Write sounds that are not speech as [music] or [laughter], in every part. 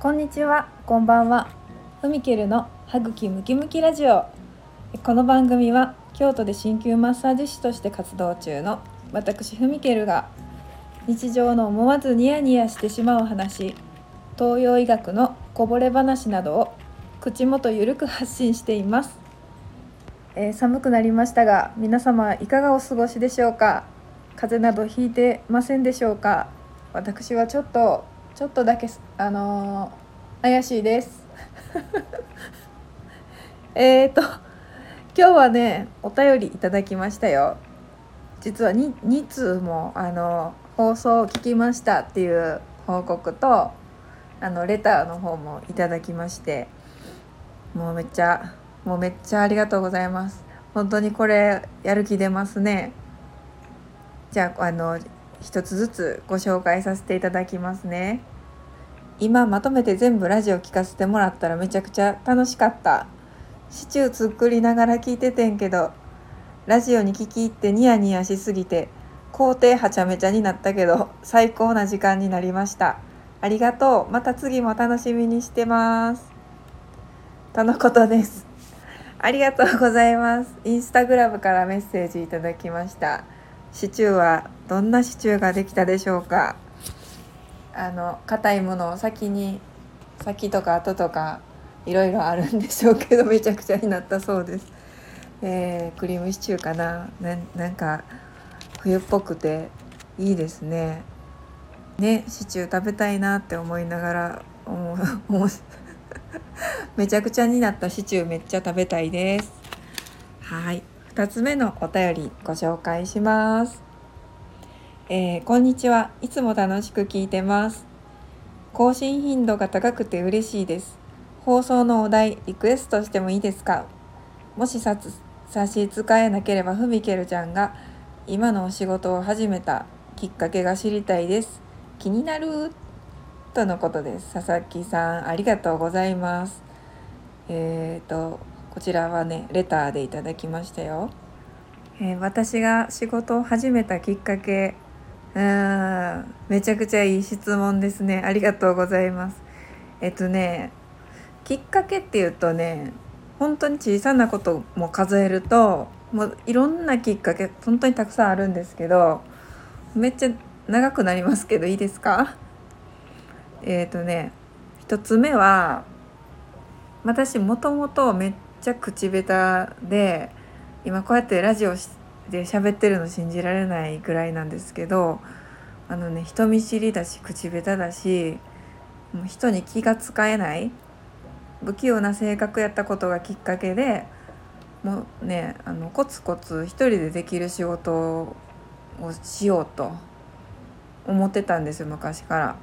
こんにちは、こんばんは。ふみけるの歯茎ムキムキラジオ。この番組は京都で鍼灸マッサージ師として活動中の私ふみけるが日常の思わずニヤニヤしてしまう話、東洋医学のこぼれ話などを口元ゆるく発信しています。えー寒くなりましたが、皆様いかがお過ごしでしょうか？風邪などひいてませんでしょうか？私はちょっとちょっとだけあのー怪しいです。[laughs] えーと今日はねお便りいただきましたよ。実は 2, 2通もあの放送を聞きましたっていう報告とあのレターの方もいただきましてもうめっちゃもうめっちゃありがとうございます。本当にこれやる気出ますね。じゃああの一つずつご紹介させていただきますね。今まとめて全部ラジオ聞かせてもらったらめちゃくちゃ楽しかった。シチュー作りながら聞いててんけど、ラジオに聞き入ってニヤニヤしすぎて、工程はちゃめちゃになったけど、最高な時間になりました。ありがとう。また次も楽しみにしてます。とのことです。ありがとうございます。インスタグラムからメッセージいただきました。シチューはどんなシチューができたでしょうかあの硬いものを先に先とか後とかいろいろあるんでしょうけどめちゃくちゃになったそうです、えークリームシチューかな。なんか冬っぽくていいですね。ねシチュー食べたいなって思いながら思う思う。[laughs] めちゃくちゃになったシチューめっちゃ食べたいです。はい。2つ目のお便りご紹介します。えーこんにちは。いつも楽しく聞いてます。更新頻度が高くて嬉しいです。放送のお題、リクエストしてもいいですか？もし差し支えなければふみけるちゃんが今のお仕事を始めたきっかけが知りたいです。気になる？とのことです。佐々木さん、ありがとうございます。えーと、こちらはね、レターでいただきましたよ。えー私が仕事を始めたきっかけうん。めちゃくちゃいい質問ですね。ありがとうございます。えっとねきっかけっていうとね本当に小さなことも数えるともういろんなきっかけ本当にたくさんあるんですけどめっちゃ長くなりますけどいいですか？えっとね一つ目は私もともとめっちゃ口下手で今こうやってラジオしで喋ってるの信じられないぐらいなんですけどあのね人見知りだし口下手だしもう人に気が使えない不器用な性格やったことがきっかけでもうねあのコツコツ一人でできる仕事をしようと思ってたんですよ昔から。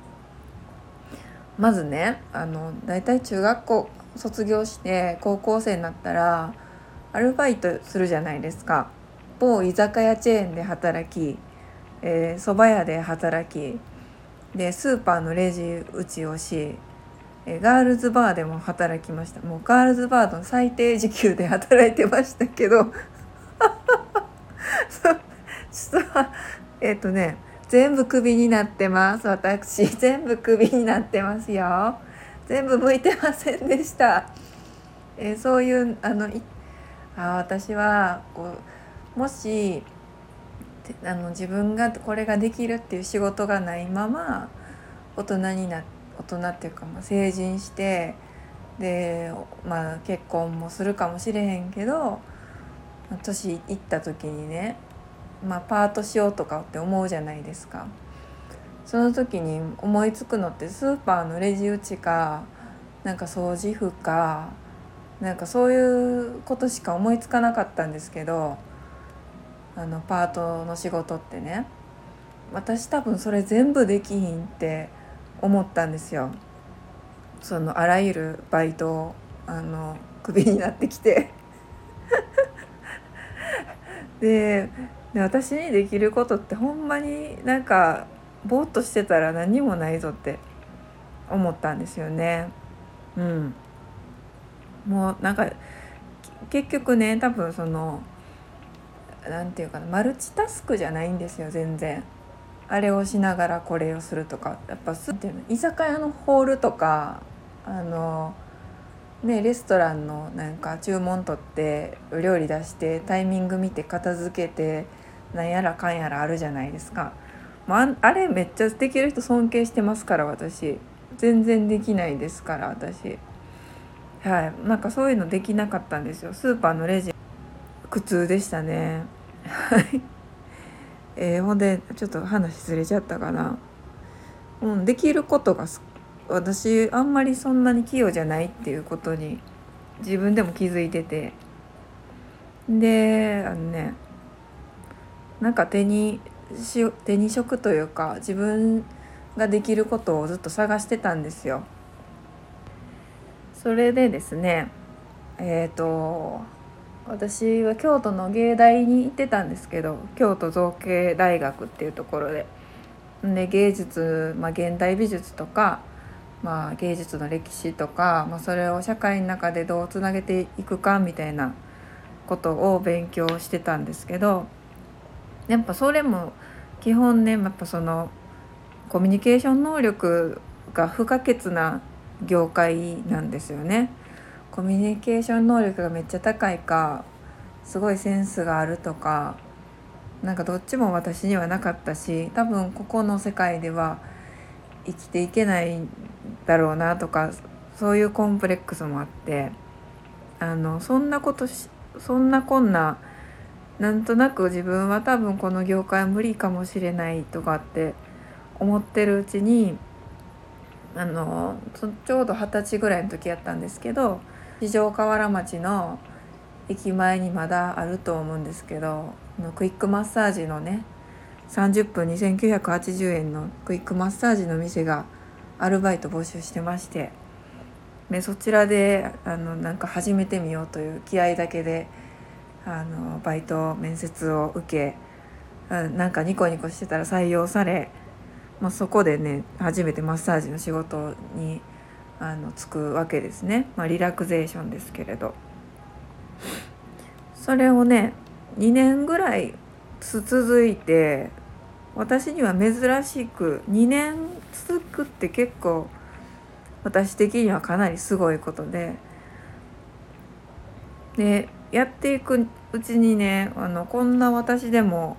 まずねあの大体中学校卒業して高校生になったらアルバイトするじゃないですか。某居酒屋チェーンで働きえー蕎麦屋で働きでスーパーのレジ打ちをし、えーガールズバーでも働きました。もうガールズバーの最低時給で働いてましたけど。[laughs] そうちょっとえっ、とね全部クビになってます。私全部クビになってますよ。全部向いてませんでした、えーそういうあのあ私はこうもしあの自分がこれができるっていう仕事がないまま大人にな大人っていうか、まあ、成人してで、まあ、結婚もするかもしれへんけど年いった時にね、まあ、パートしようとかって思うじゃないですか。その時に思いつくのってスーパーのレジ打ちかなんか掃除婦かなんかそういうことしか思いつかなかったんですけどあのパートの仕事ってね私多分それ全部できひんって思ったんですよ。そのあらゆるバイトをあのクビになってきて [laughs] でで私にできることってほんまになんかぼーっとしてたら何もないぞって思ったんですよね。うん、もうなんか結局ね多分そのなんていうかなマルチタスクじゃないんですよ全然。あれをしながらこれをするとか。やっぱすっていうの。居酒屋のホールとかあのねレストランのなんか注文取ってお料理出してタイミング見て片付けてなんやらかんやらあるじゃないですか。まあ、あれめっちゃできる人尊敬してますから私。全然できないですから私。はい。なんかそういうのできなかったんですよ。スーパーのレジ苦痛でしたね。は [laughs] いえー、ほんでちょっと話ずれちゃったかなうんできることが私あんまりそんなに器用じゃないっていうことに自分でも気づいててであのねなんか手にし手に職というか自分ができることをずっと探してたんですよ。それでですねえっ、ー、と私は京都の芸大に行ってたんですけど京都造形大学っていうところでで芸術、まあ、現代美術とか、まあ、芸術の歴史とか、まあ、それを社会の中でどうつなげていくかみたいなことを勉強してたんですけどやっぱそれも基本ねやっぱそのコミュニケーション能力が不可欠な業界なんですよね。コミュニケーション能力がめっちゃ高いかすごいセンスがあるとかなんかどっちも私にはなかったし多分ここの世界では生きていけないだろうなとかそういうコンプレックスもあってあのそんなことしそんなこんななんとなく自分は多分この業界は無理かもしれないとかって思ってるうちにあのちょうど二十歳ぐらいの時やったんですけど四条河原町の駅前にまだあると思うんですけどクイックマッサージのね30分2980円のクイックマッサージの店がアルバイト募集してましてでそちらであのなんか始めてみようという気合だけであのバイト面接を受けなんかニコニコしてたら採用され、まあ、そこでね初めてマッサージの仕事にあのつくわけですね、まあ、リラクゼーションですけれど。それをね2年ぐらい続いて私には珍しく2年続くって結構私的にはかなりすごいことで。でやっていくうちにねあのこんな私でも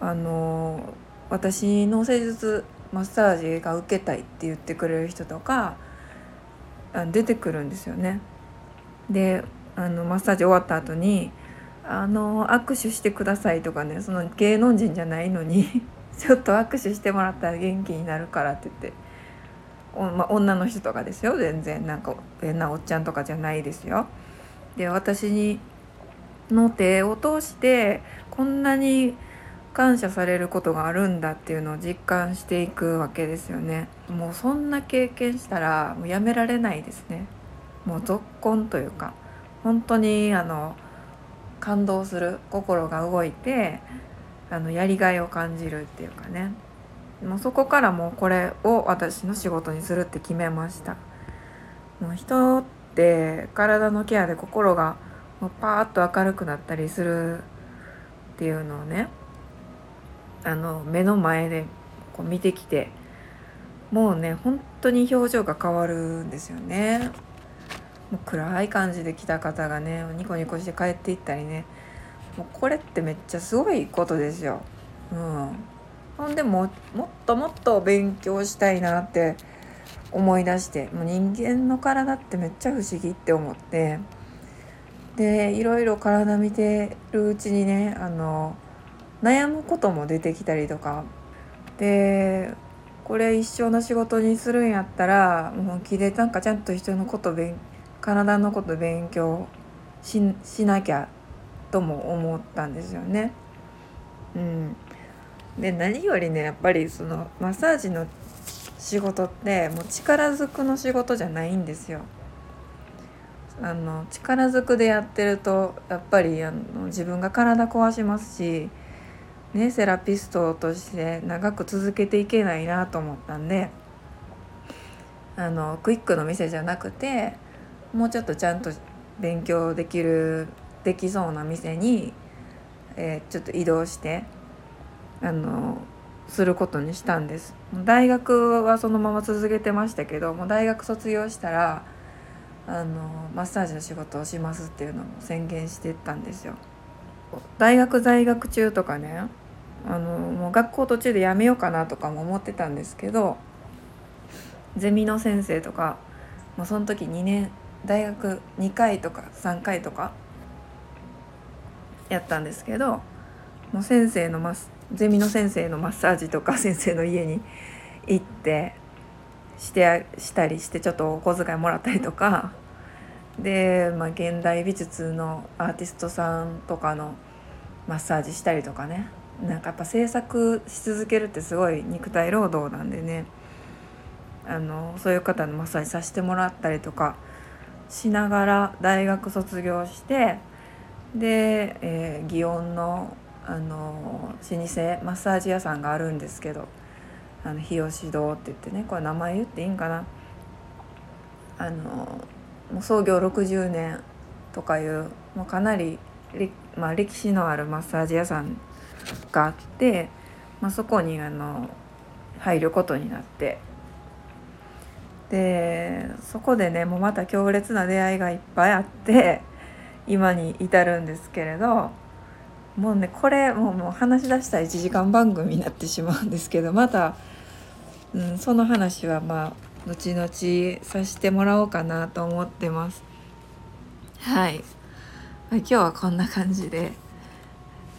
あの私の施術マッサージが受けたいって言ってくれる人とか出てくるんですよね。であのマッサージ終わった後に「あの握手してください」とかねその芸能人じゃないのに [laughs] ちょっと握手してもらったら元気になるからって言ってお、ま女の人とかですよ全然なんか変なおっちゃんとかじゃないですよ。で私にの手を通してこんなに感謝されることがあるんだっていうのを実感していくわけですよね。もうそんな経験したらもうやめられないですね。もうぞっこんというか本当にあの感動する心が動いてあのやりがいを感じるっていうかね。もうそこからもうこれを私の仕事にするって決めました。もう人って体のケアで心がもうパーッと明るくなったりするっていうのをねあの目の前でこう見てきてもうね本当に表情が変わるんですよね。もう暗い感じで来た方がねニコニコして帰っていったりねもうこれってめっちゃすごいことですよ。うん、ほんでももっともっと勉強したいなって思い出してもう人間の体ってめっちゃ不思議って思ってでいろいろ体見てるうちにねあの悩むことも出てきたりとかでこれ一生の仕事にするんやったら本気でなんかちゃんと人のこと勉体のこと勉強しなきゃとも思ったんですよね。うん、で何よりねやっぱりそのマッサージの仕事ってもう力ずくの仕事じゃないんですよ。あの力ずくでやってるとやっぱりあの自分が体壊しますしね、セラピストとして長く続けていけないなと思ったんであのクイックの店じゃなくてもうちょっとちゃんと勉強できるできそうな店に、えー、ちょっと移動してあのすることにしたんです。大学はそのまま続けてましたけどもう大学卒業したらあのマッサージの仕事をしますっていうのも宣言してったんですよ。大学在学中とかねあのもう学校途中でやめようかなとかも思ってたんですけどゼミの先生とかもうその時2年大学2回とか3回とかやったんですけどもう先生のマスゼミの先生のマッサージとか [laughs] 先生の家に行ってしてしたりしてちょっとお小遣いもらったりとかで、まあ、現代美術のアーティストさんとかのマッサージしたりとかね。なんかやっぱ制作し続けるってすごい肉体労働なんでね。あのそういう方のマッサージさせてもらったりとかしながら大学卒業してで、えー、祇園のあの老舗マッサージ屋さんがあるんですけどあの日吉堂って言ってねこれ名前言っていいんかな。あのもう創業60年とかいうもうかなり、まあ、歴史のあるマッサージ屋さんがあって、まあ、そこにあの入ることになって。でそこでねもうまた強烈な出会いがいっぱいあって今に至るんですけれどもうねこれもうもう話し出したら1時間番組になってしまうんですけどまた、うん、その話はまあ後々させてもらおうかなと思ってます。はい、今日はこんな感じで、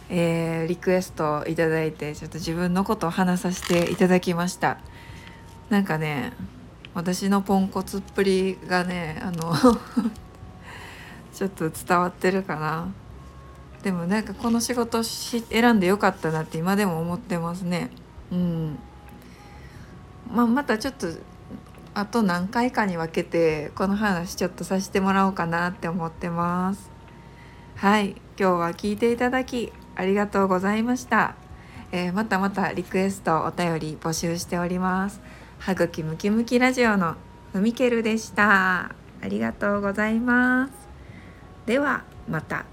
えー、リクエストをいただいてちょっと自分のことを話させていただきました。なんかね私のポンコツっぷりがねあの [laughs] ちょっと伝わってるかな。でもなんかこの仕事し選んでよかったなって今でも思ってますね。うん。まあまたちょっとあと何回かに分けてこの話ちょっとさせてもらおうかなって思ってます。はい。今日は聞いていただきありがとうございました、えー、またまたリクエストお便り募集しております。歯茎ムキムキラジオのふみけるでした。ありがとうございます。ではまた。